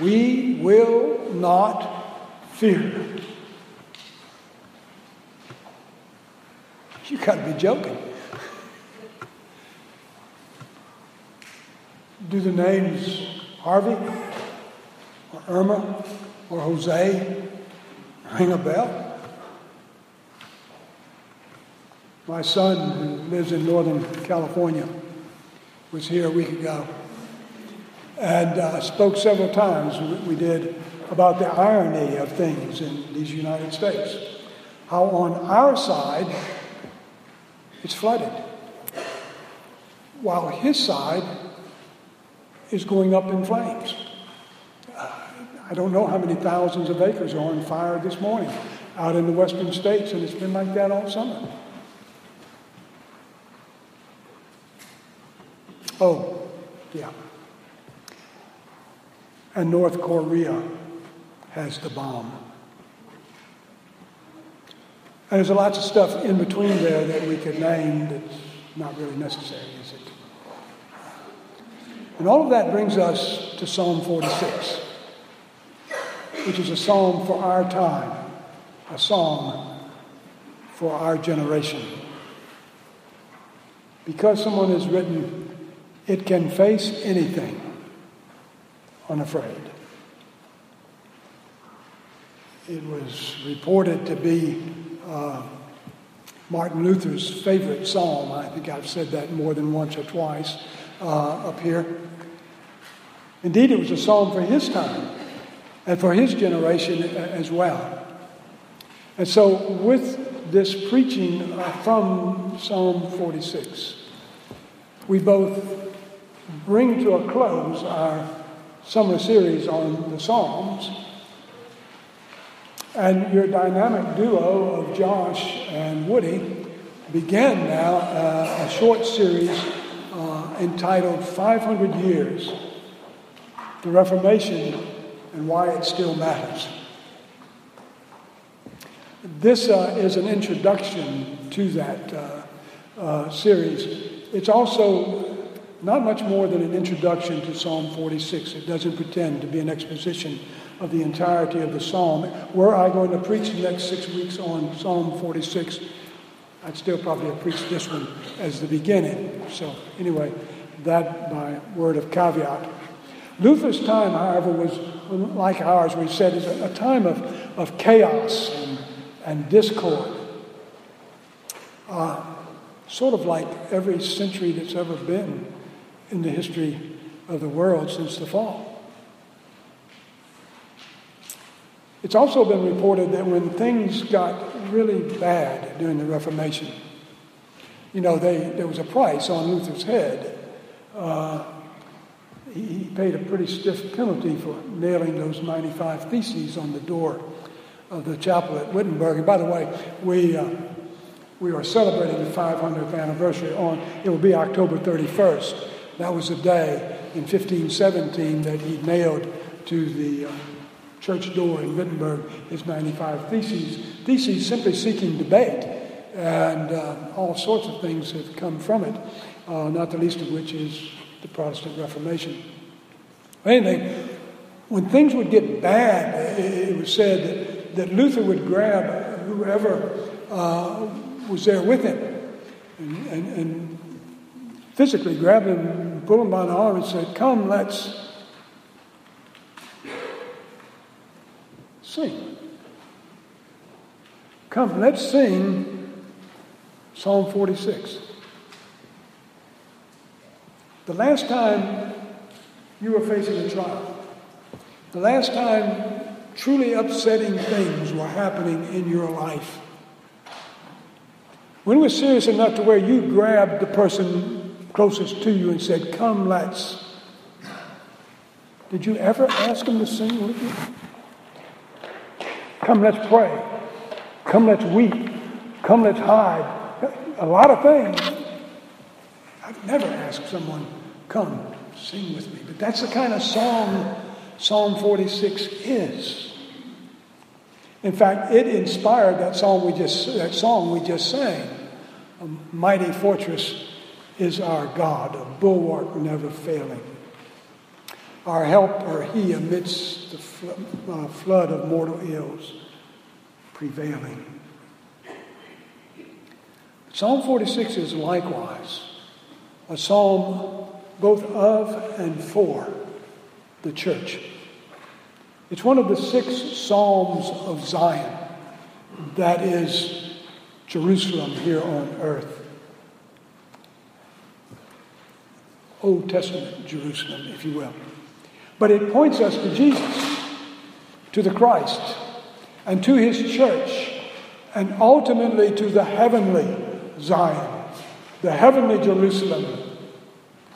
We will not fear. You got to be joking. Do the names Harvey or Irma or Jose ring a bell? My son, who lives in Northern California, was here a week ago and uh, spoke several times, we did, about the irony of things in these United States. How on our side, it's flooded, while his side is going up in flames. Uh, I don't know how many thousands of acres are on fire this morning out in the western states, and it's been like that all summer. Oh, yeah. And North Korea has the bomb. And there's lots of stuff in between there that we could name that's not really necessary, is it? And all of that brings us to Psalm 46, which is a psalm for our time, a psalm for our generation. Because someone has written, it can face anything unafraid. It was reported to be uh, Martin Luther's favorite psalm. I think I've said that more than once or twice uh, up here. Indeed, it was a psalm for his time and for his generation as well. And so, with this preaching uh, from Psalm 46, we both bring to a close our summer series on the Psalms. And your dynamic duo of Josh and Woody began now uh, a short series uh, entitled 500 Years The Reformation and Why It Still Matters. This uh, is an introduction to that uh, uh, series. It's also not much more than an introduction to Psalm 46. It doesn't pretend to be an exposition of the entirety of the psalm. Were I going to preach the next six weeks on Psalm 46, I'd still probably have preached this one as the beginning. So, anyway, that by word of caveat. Luther's time, however, was like ours, we said, is a, time of, of chaos and, and discord. Uh, sort of like every century that's ever been in the history of the world since the fall. It's also been reported that when things got really bad during the Reformation, you know, they, there was a price on Luther's head. Uh, he, paid a pretty stiff penalty for nailing those 95 theses on the door of the chapel at Wittenberg. And by the way, we, uh, we are celebrating the 500th anniversary on, it will be October 31st. That was the day in 1517 that he nailed to the uh, church door in Wittenberg his 95 Theses. Theses simply seeking debate, and uh, all sorts of things have come from it, uh, not the least of which is the Protestant Reformation. Anyway, when things would get bad, it was said that, that Luther would grab whoever uh, was there with him and, and, and physically grab him pulled him by the arm and said, Come, let's sing. Come, let's sing Psalm 46. The last time you were facing a trial, the last time truly upsetting things were happening in your life, when was serious enough to where you grabbed the person closest to you and said, Come, let's. Did you ever ask him to sing with you? Come, let's pray. Come, let's weep. Come, let's hide. A lot of things. I've never asked someone, Come, sing with me. But that's the kind of song Psalm 46 is. In fact, it inspired that song we just that song we just sang, a mighty fortress is our God, a bulwark never failing. our helper, he amidst the uh, flood of mortal ills, prevailing. Psalm 46 is likewise a psalm both of and for the church. It's one of the six psalms of Zion that is Jerusalem here on earth. Old Testament Jerusalem, if you will. But it points us to Jesus, to the Christ, and to his church, and ultimately to the heavenly Zion, the heavenly Jerusalem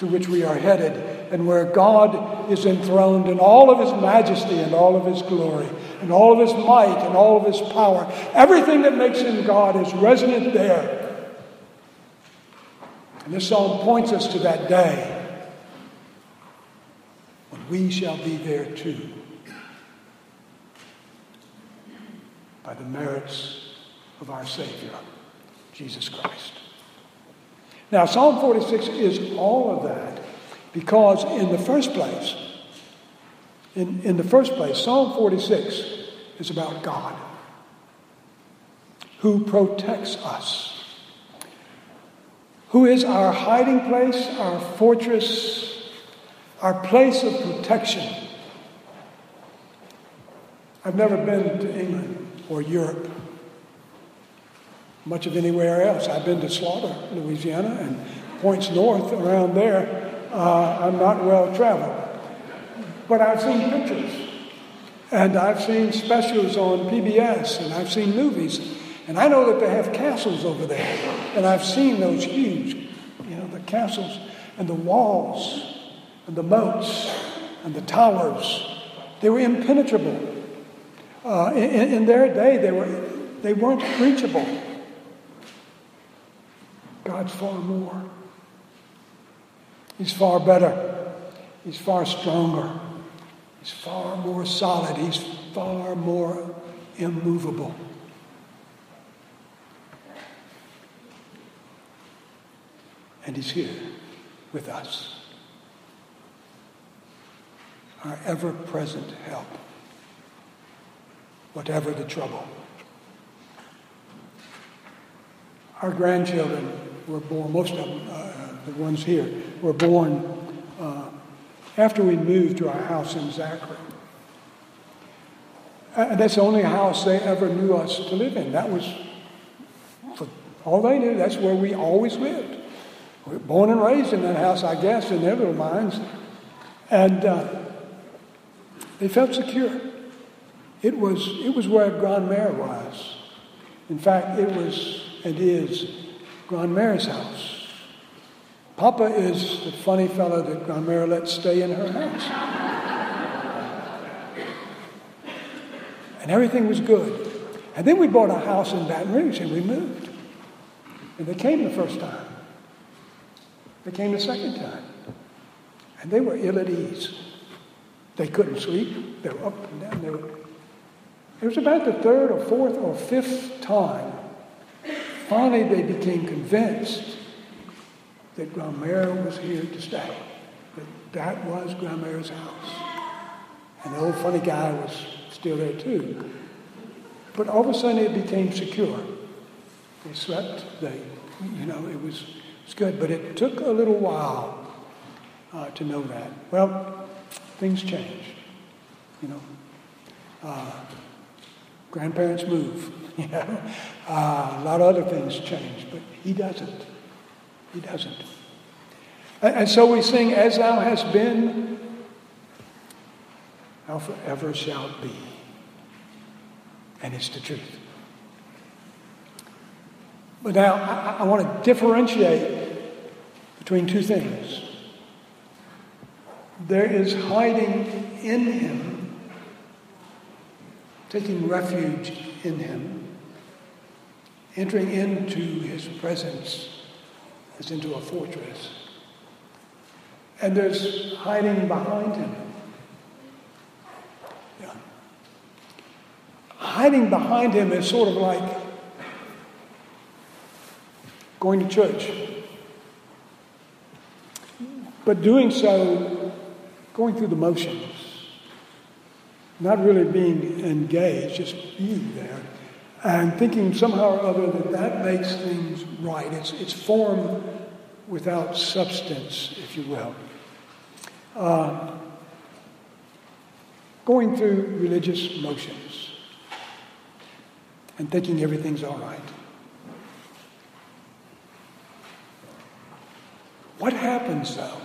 to which we are headed, and where God is enthroned in all of his majesty and all of his glory, and all of his might and all of his power. Everything that makes him God is resident there. And this psalm points us to that day we shall be there too. By the merits of our Savior, Jesus Christ. Now, Psalm 46 is all of that because, in the first place, in, in the first place, Psalm 46 is about God who protects us, who is our hiding place, our fortress, our place of protection. I've never been to England or Europe much of anywhere else. I've been to Slaughter, Louisiana, and points north around there. Uh, I'm not well traveled. But I've seen pictures, and I've seen specials on PBS, and I've seen movies. And I know that they have castles over there. And I've seen those huge, you know, the castles and the walls and the moats and the towers. They were impenetrable. Uh, in, in their day, they, were, they weren't reachable. God's far more. He's far better. He's far stronger. He's far more solid. He's far more immovable. And He's here with us. Our ever present help, whatever the trouble. Our grandchildren were born, most of them, uh, the ones here, were born uh, after we moved to our house in Zachary. And that's the only house they ever knew us to live in. That was, for all they knew, that's where we always lived. We were born and raised in that house, I guess, in their little minds. And uh, they felt secure. It was, it was where Grand Mère was. In fact, it was and is Grandmère's house. Papa is the funny fellow that Grandmere let stay in her house. and everything was good. And then we bought a house in Baton Rouge and we moved. And they came the first time. They came the second time. And they were ill at ease. They couldn't sleep. They were up and down. They were... It was about the third or fourth or fifth time Finally, they became convinced that Grandmère was here to stay, that that was Grandmère's house. And the old funny guy was still there too. But all of a sudden it became secure. They slept, they, you know, it was, it was good. But it took a little while uh, to know that. Well, things change, you know. Uh, grandparents move. You know, uh, a lot of other things change, but he doesn't. He doesn't. And, and so we sing, As thou hast been, thou forever shalt be. And it's the truth. But now I, I want to differentiate between two things. There is hiding in him, taking refuge in him entering into his presence as into a fortress. And there's hiding behind him. Yeah. Hiding behind him is sort of like going to church. But doing so going through the motions, not really being engaged, just being there, and thinking somehow or other that that makes things right. It's, it's form without substance, if you will. Uh, going through religious motions and thinking everything's all right. What happens though?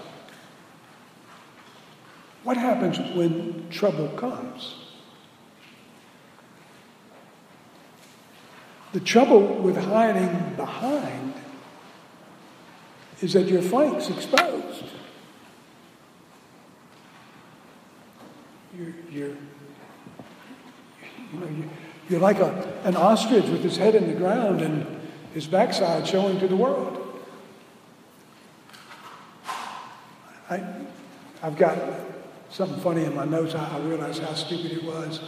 What happens when trouble comes? The trouble with hiding behind is that your flank's exposed. You're, you're, you know, you're like a, an ostrich with his head in the ground and his backside showing to the world. I, I've got something funny in my notes. I, realized how stupid it was.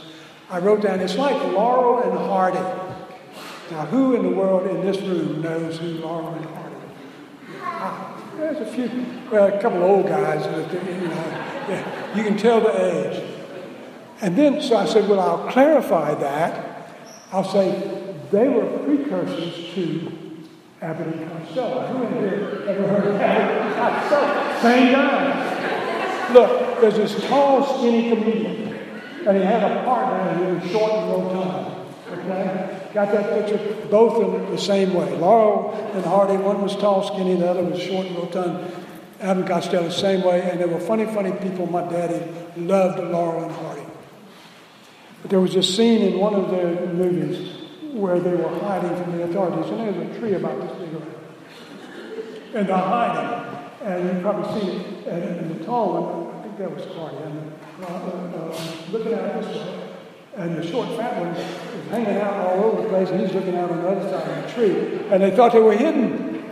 I wrote down, it's like Laurel and Hardy. Now, who in the world in this room knows who Laurel and Hardy ah, There's a few, well, a couple of old guys, you know, you can tell the age. And then, so I said, well, I'll clarify that. I'll say they were precursors to Abbott and Costello. Who in here ever heard of Abbott and Costello? Same guy. Look, there's this tall, skinny comedian, and he had a partner who was short and rotund. Okay? Got that picture? Both them the same way. Laurel and Hardy, one was tall, skinny, the other was short and rotund. And Costello, the same way. And they were funny, funny people. My daddy loved Laurel and Hardy. But there was a scene in one of their movies where they were hiding from the authorities, and there's a tree about this big around. And they're hiding. And you've probably seen it. And, the tall one, that was Hardy, and uh, uh, looking out this way. And the short, fat one is hanging out all over the place, and he's looking out on the other side of the tree. And they thought they were hidden.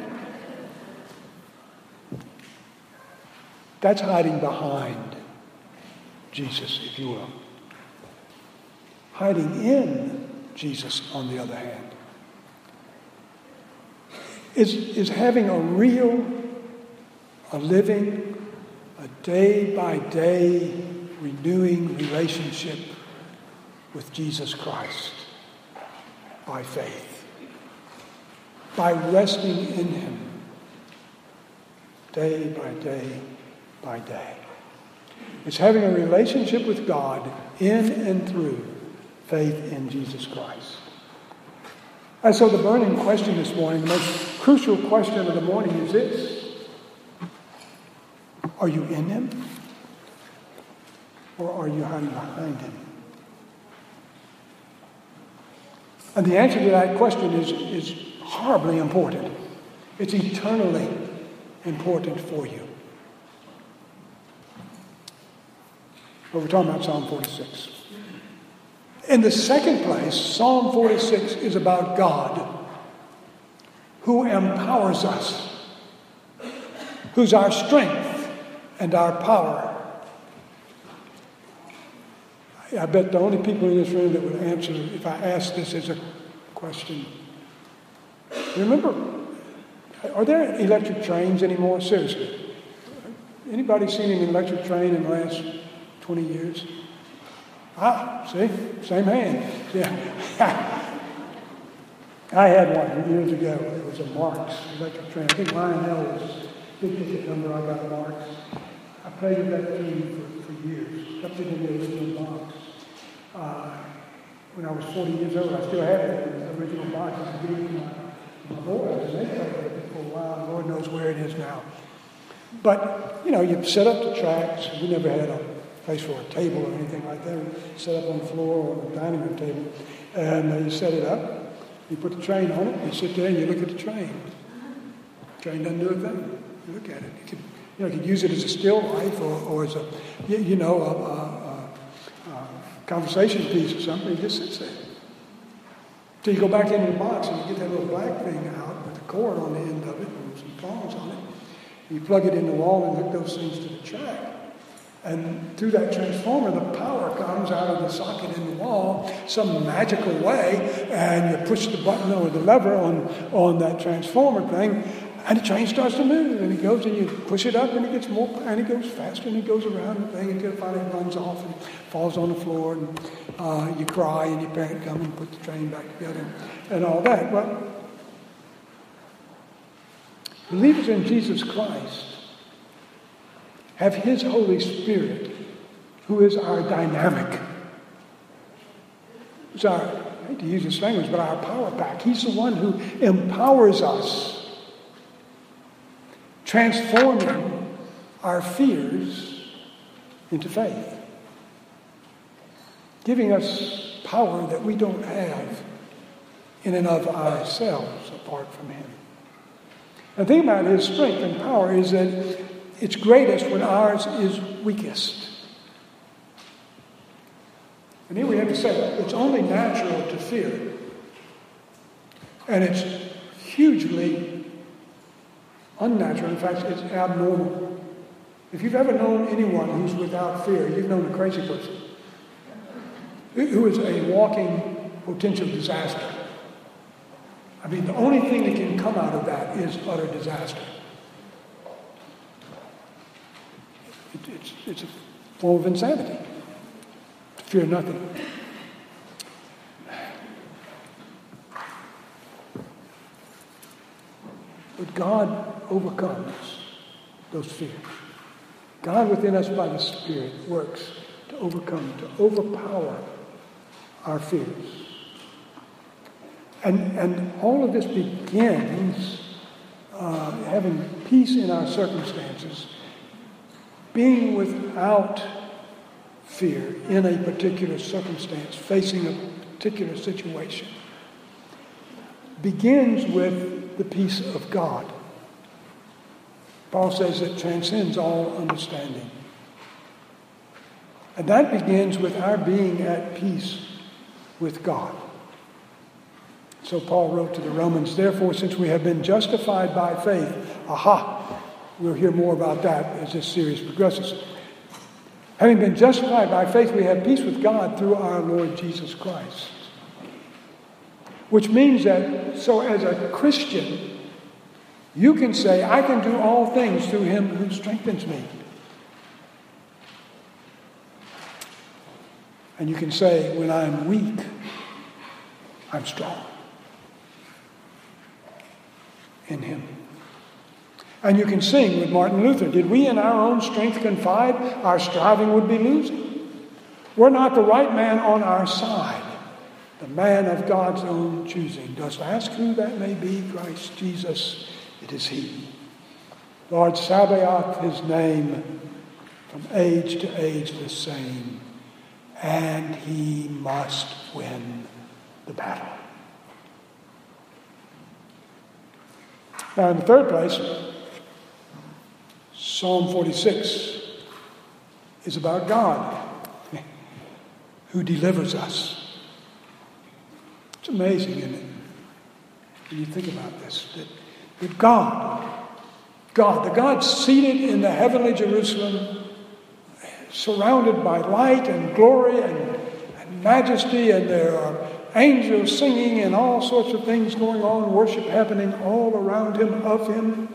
That's hiding behind Jesus, if you will. Hiding in Jesus, on the other hand, is, is having a real, a living, a day by day renewing relationship with Jesus Christ by faith, by resting in Him day by day by day. It's having a relationship with God in and through faith in Jesus Christ. And so the burning question this morning, the most crucial question of the morning is this Are you in Him? Or are you hiding behind Him? And the answer to that question is, is horribly important. It's eternally important for you. But we're talking about Psalm 46. In the second place, Psalm 46 is about God who empowers us, who's our strength and our power. I bet the only people in this room that would answer if I asked this as a question. Remember, are there electric trains anymore? Seriously. Anybody seen an electric train in the last 20 years? Ah, see, same hand. Yeah. I had one years ago. It was a Marx electric train. I think Lionel was big ticket number. I got Marx. I played with that thing for, for years. It in the original box. Uh, when I was 40 years old, I still had it in the original box. I gave it to my, boys, and they played it for a while. Lord knows where it is now. But, you know, you set up the tracks. We never had a place for a table or anything like that. Set up on the floor or on the dining room table. And uh, you set it up, you put the train on it, you sit there and you look at the train. The train doesn't do a thing. You look at it. You could, you know, you could use it as a still life or, or as a, you, you know, a, a, a, conversation piece or something. It just sits there. So you go back into the box and you get that little black thing out with the cord on the end of it and some prongs on it. You plug it in the wall and hook those things to the track. And through that transformer, the power comes out of the socket in the wall some magical way, and you push the button or the lever on, on that transformer thing, And the train starts to move, and it goes, and you push it up, and it gets more, and it goes faster, and it goes around the thing until finally it runs off and falls on the floor, and uh, you cry, and your parent comes and put the train back together, and all that. But believers in Jesus Christ have His Holy Spirit, who is our dynamic. Who's our, I hate to use this language, but our power pack. He's the one who empowers us transforming our fears into faith, giving us power that we don't have in and of ourselves apart from Him. The thing about His strength and power is that it's greatest when ours is weakest. And here we have to say it's only natural to fear. And it's hugely unnatural. In fact, it's abnormal. If you've ever known anyone who's without fear, you've known a crazy person who is a walking potential disaster. I mean, the only thing that can come out of that is utter disaster. It, it's, it's a form of insanity. Fear nothing. But God overcomes those fears. God within us by the Spirit works to overcome, to overpower our fears. And, and all of this begins uh, having peace in our circumstances, being without fear in a particular circumstance, facing a particular situation, begins with the peace of God. Paul says it transcends all understanding. And that begins with our being at peace with God. So Paul wrote to the Romans, therefore, since we have been justified by faith, aha, we'll hear more about that as this series progresses. Having been justified by faith, we have peace with God through our Lord Jesus Christ. Which means that, so as a Christian, you can say, I can do all things through him who strengthens me. And you can say, when I'm weak, I'm strong in him. And you can sing with Martin Luther Did we in our own strength confide, our striving would be losing? We're not the right man on our side, the man of God's own choosing. Dost ask who that may be? Christ Jesus it is He. Lord Sabaoth, His name, from age to age the same, and He must win the battle. Now, in the third place, Psalm 46 is about God who delivers us. It's amazing, isn't it? When you think about this, that but God, God, the God seated in the heavenly Jerusalem, surrounded by light and glory and, and majesty, and there are angels singing and all sorts of things going on, worship happening all around him, of him,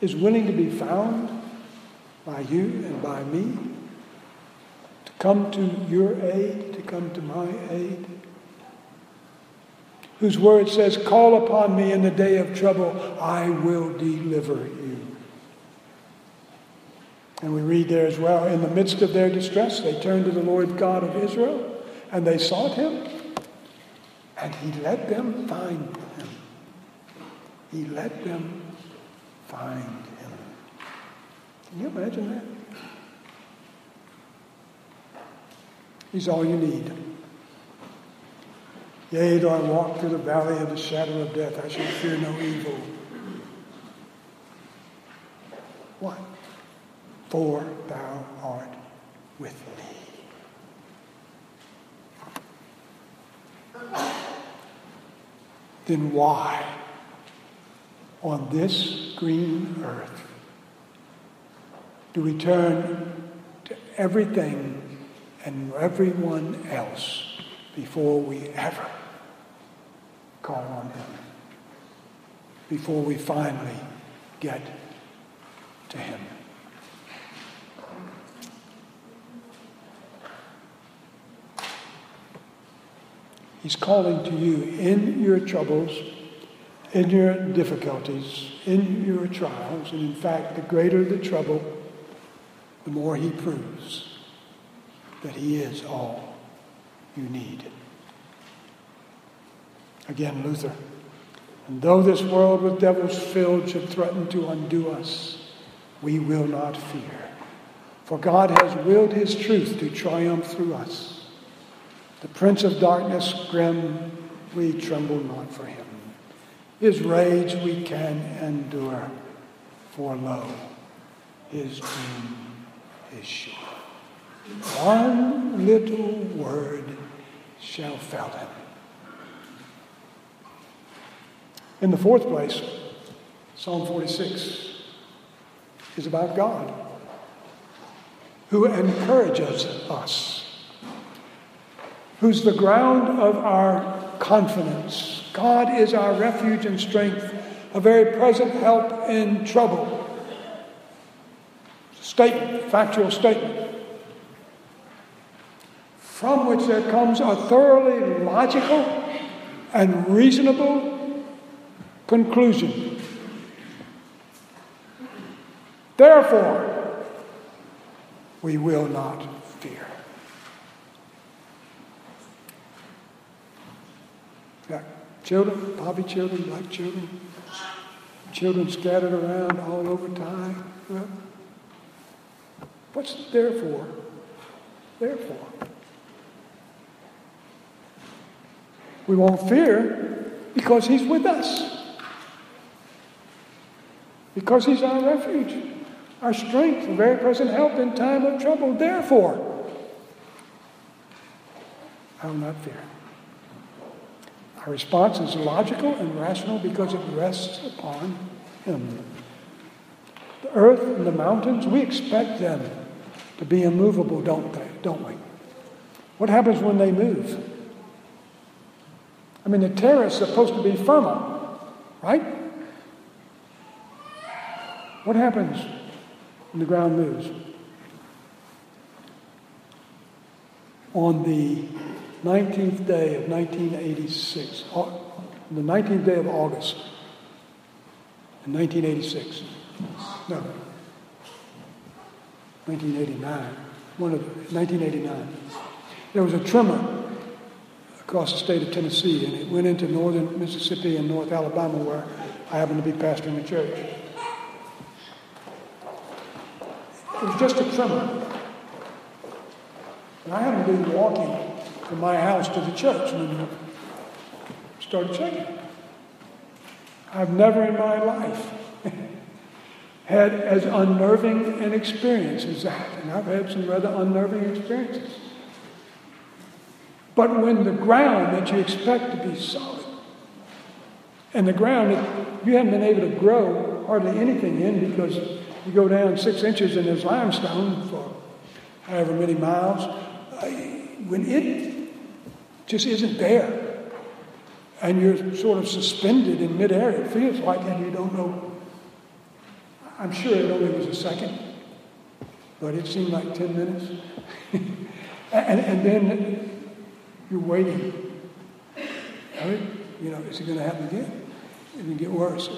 is willing to be found by you and by me, to come to your aid, to come to my aid whose word says, Call upon me in the day of trouble, I will deliver you. And we read there as well, in the midst of their distress, they turned to the Lord God of Israel and they sought him, and he let them find him. He let them find him. Can you imagine that? He's all you need. Yea, though I walk through the valley of the shadow of death, I shall fear no evil. What? For thou art with me. Then why, on this green earth, do we turn to everything and everyone else before we ever call on him. before we finally get to Him. He's calling to you in your troubles, in your difficulties, in your trials. And in fact, the greater the trouble, the more He proves that He is all you need. Again, Luther. And though this world with devils filled should threaten to undo us, we will not fear. For God has willed his truth to triumph through us. The prince of darkness grim, we tremble not for him. His rage we can endure, for lo, his doom is sure. One little word shall fell him. In the fourth place, Psalm 46 is about God, who encourages us, who's the ground of our confidence. God is our refuge and strength, a very present help in trouble. Statement, factual statement, from which there comes a thoroughly logical and reasonable Conclusion. Therefore, we will not fear. Got children, poppy children, black children, children scattered around all over time. Well, what's therefore? Therefore. We won't fear because he's with us because He's our refuge, our strength, a very present help in time of trouble. Therefore, I will not fear. Our response is logical and rational because it rests upon Him. The earth and the mountains, we expect them to be immovable, don't they? Don't we? What happens when they move? I mean, the terrace is supposed to be firmer, right? What happens when the ground moves? On the 19th day of 1986, the 19th day of August in 1986, no, 1989, one of 1989, there was a tremor across the state of Tennessee, and it went into northern Mississippi and North Alabama, where I happen to be pastoring a church. It was just a tremor. And I happened to be walking from my house to the church when it started shaking. I've never in my life had as unnerving an experience as that. And I've had some rather unnerving experiences. But when the ground that you expect to be solid, and the ground that you haven't been able to grow hardly anything in because you go down six inches in this limestone for however many miles. Uh, when it just isn't there, and you're sort of suspended in midair, it feels like, and you don't know. I'm sure it only was a second, but it seemed like 10 minutes. and, and then you're waiting. you know, is it going to happen again? It to get worse?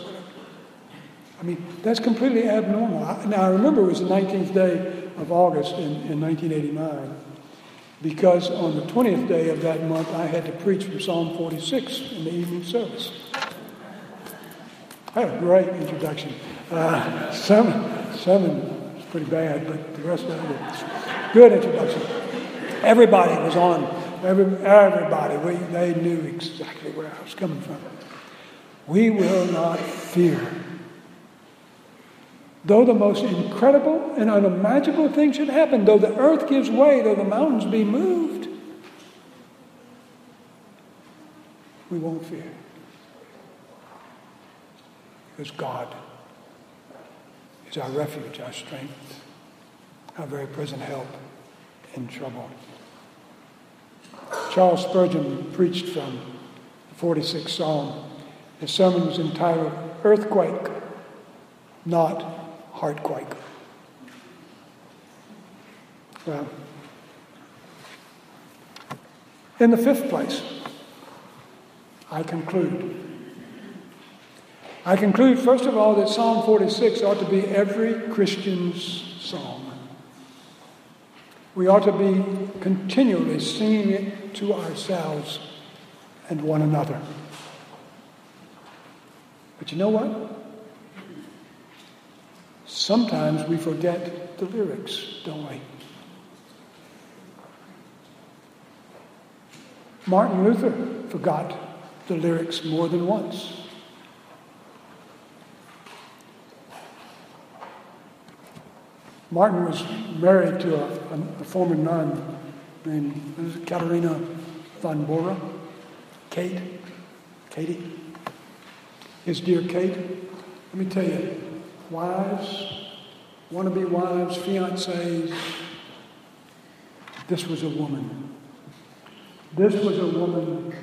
I mean, that's completely abnormal. Now, I remember it was the 19th day of August in, in 1989 because on the 20th day of that month, I had to preach from Psalm 46 in the evening service. I had a great introduction. Uh, sermon, sermon was pretty bad, but the rest of it good introduction. Everybody was on. Every, everybody, we, they knew exactly where I was coming from. We will not fear Though the most incredible and unimaginable thing should happen, though the earth gives way, though the mountains be moved, we won't fear. Because God is our refuge, our strength, our very present help in trouble. Charles Spurgeon preached from the 46th Psalm. His sermon was entitled earthquake, not heartquake. Well, in the fifth place, I conclude. I conclude, first of all, that Psalm 46 ought to be every Christian's song. We ought to be continually singing it to ourselves and one another. But you know what? Sometimes we forget the lyrics, don't we? Martin Luther forgot the lyrics more than once. Martin was married to a, a, former nun named Katharina von Bora, Kate, Katie. His dear Kate, let me tell you, wives, wannabe wives, fiancés, this was a woman this was a woman,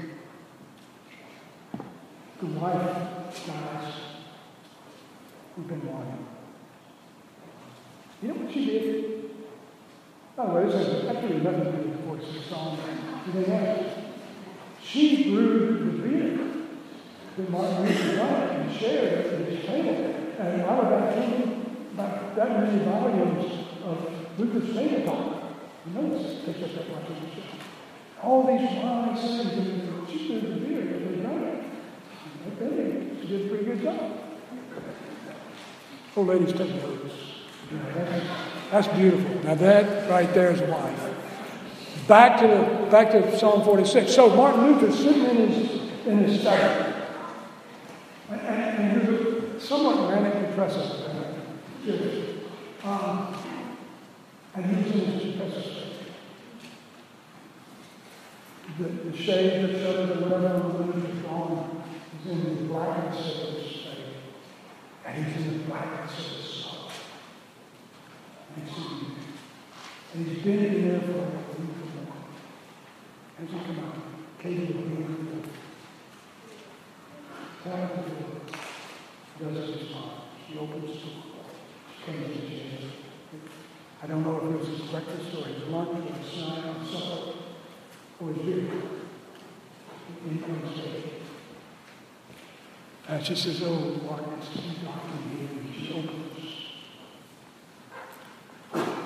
the wife dies, who'd been wanting. You know what she did? By the way, this has actually nothing to do with the voice of the song. You know She brewed the beer that Martin Luther drank and shared at his table. And out of that, about that many volumes of Luther's table talk, you take us up watching the show. All these wise things, and she did the beer, it was right. Okay, she did a pretty good job. Oh, ladies, take notice. that's, that's beautiful. Now that right there is a wife. Back to the, back to Psalm 46. So Martin Luther sitting in his in his study, and, and somewhat manic depressive. Um, and he was in his depressive the, the shade that shows the weather on the is gone. He's in the blackness of his shade. And he's in the blackness of his soul. And he's, and he's been in there for a week or more. Come out, Katie will be in. Tap at the door. Doesn't respond. She opens. She comes in. I don't know if it was his breakfast or his lunch or his snack or supper was you in unsafe. And she says, Oh, what is he talking here? And she opens.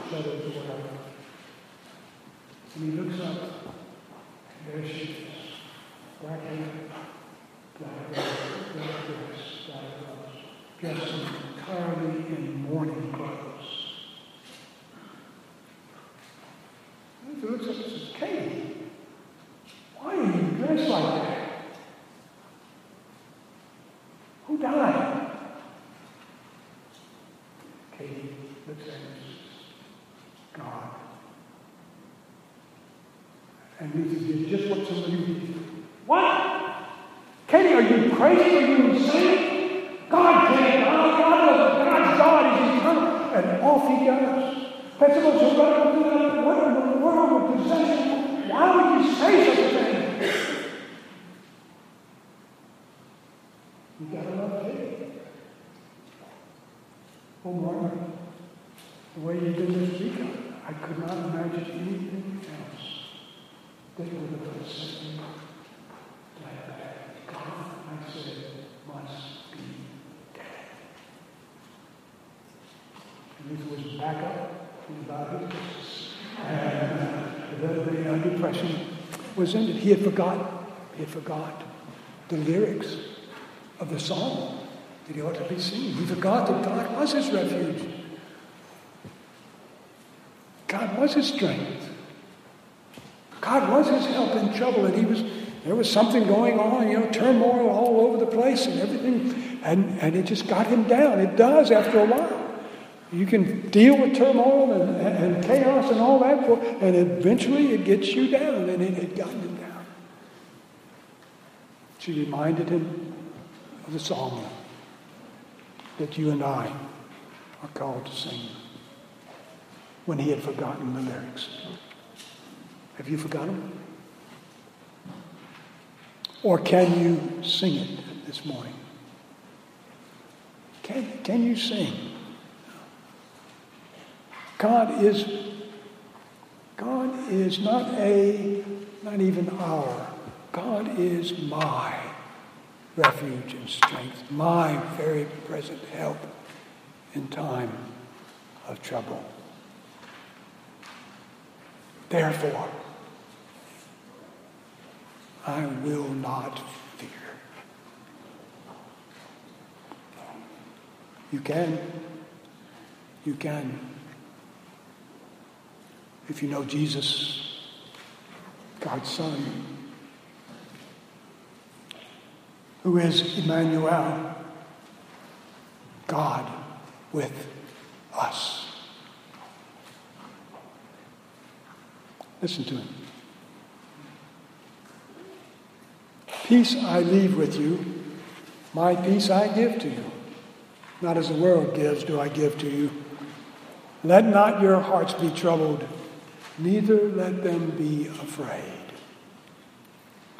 Shut it door. And he looks up, and there she is. Black hair, black hair, black dress, black gloves, dressed entirely in mourning clothes. And he looks up and says, Katie. Why are you dressed like that? Who died? Katie looks at him God. And Luther did just what somebody do. What? Katie, are you crazy? Are you insane? Off he goes. That's what so God, what in the world would possess why would you say such a thing? You gotta love faith. Oh, Martin, the way you did this week, I could not imagine anything else that would have set me like that. God, I said, must be Was back up in the Bible. And uh, the, the uh, depression was ended. He had forgotten. He had forgot the lyrics of the song that he ought to be singing. He forgot that God was his refuge. God was his strength. God was his help in trouble, and he was there was something going on, you know, turmoil all over the place and everything, and, and it just got him down. It does after a while. You can deal with turmoil and, and chaos and all that, for, and eventually it gets you down, and it had gotten him down. She reminded him of the song that you and I are called to sing when he had forgotten the lyrics. Have you forgotten? Or can you sing it this morning? Can, can you sing? God is God is not a, not even our. God is my refuge and strength, my very present help in time of trouble. Therefore, I will not fear. You can. You can. If you know Jesus, God's Son, who is Emmanuel, God with us. Listen to him. Peace I leave with you, my peace I give to you. Not as the world gives, do I give to you. Let not your hearts be troubled, neither let them be afraid.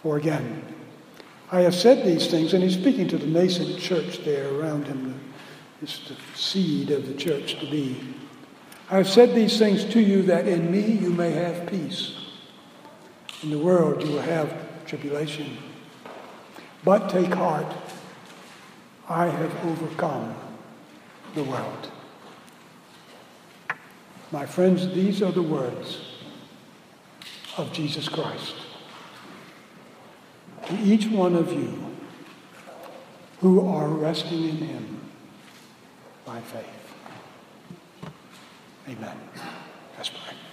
Or again, I have said these things, and he's speaking to the nascent church there around him. It's the seed of the church to be. I have said these things to you that in me you may have peace. In the world you will have tribulation. But take heart, I have overcome the world. My friends, these are the words of Jesus Christ. To each one of you who are resting in him by faith. Amen. Let's pray.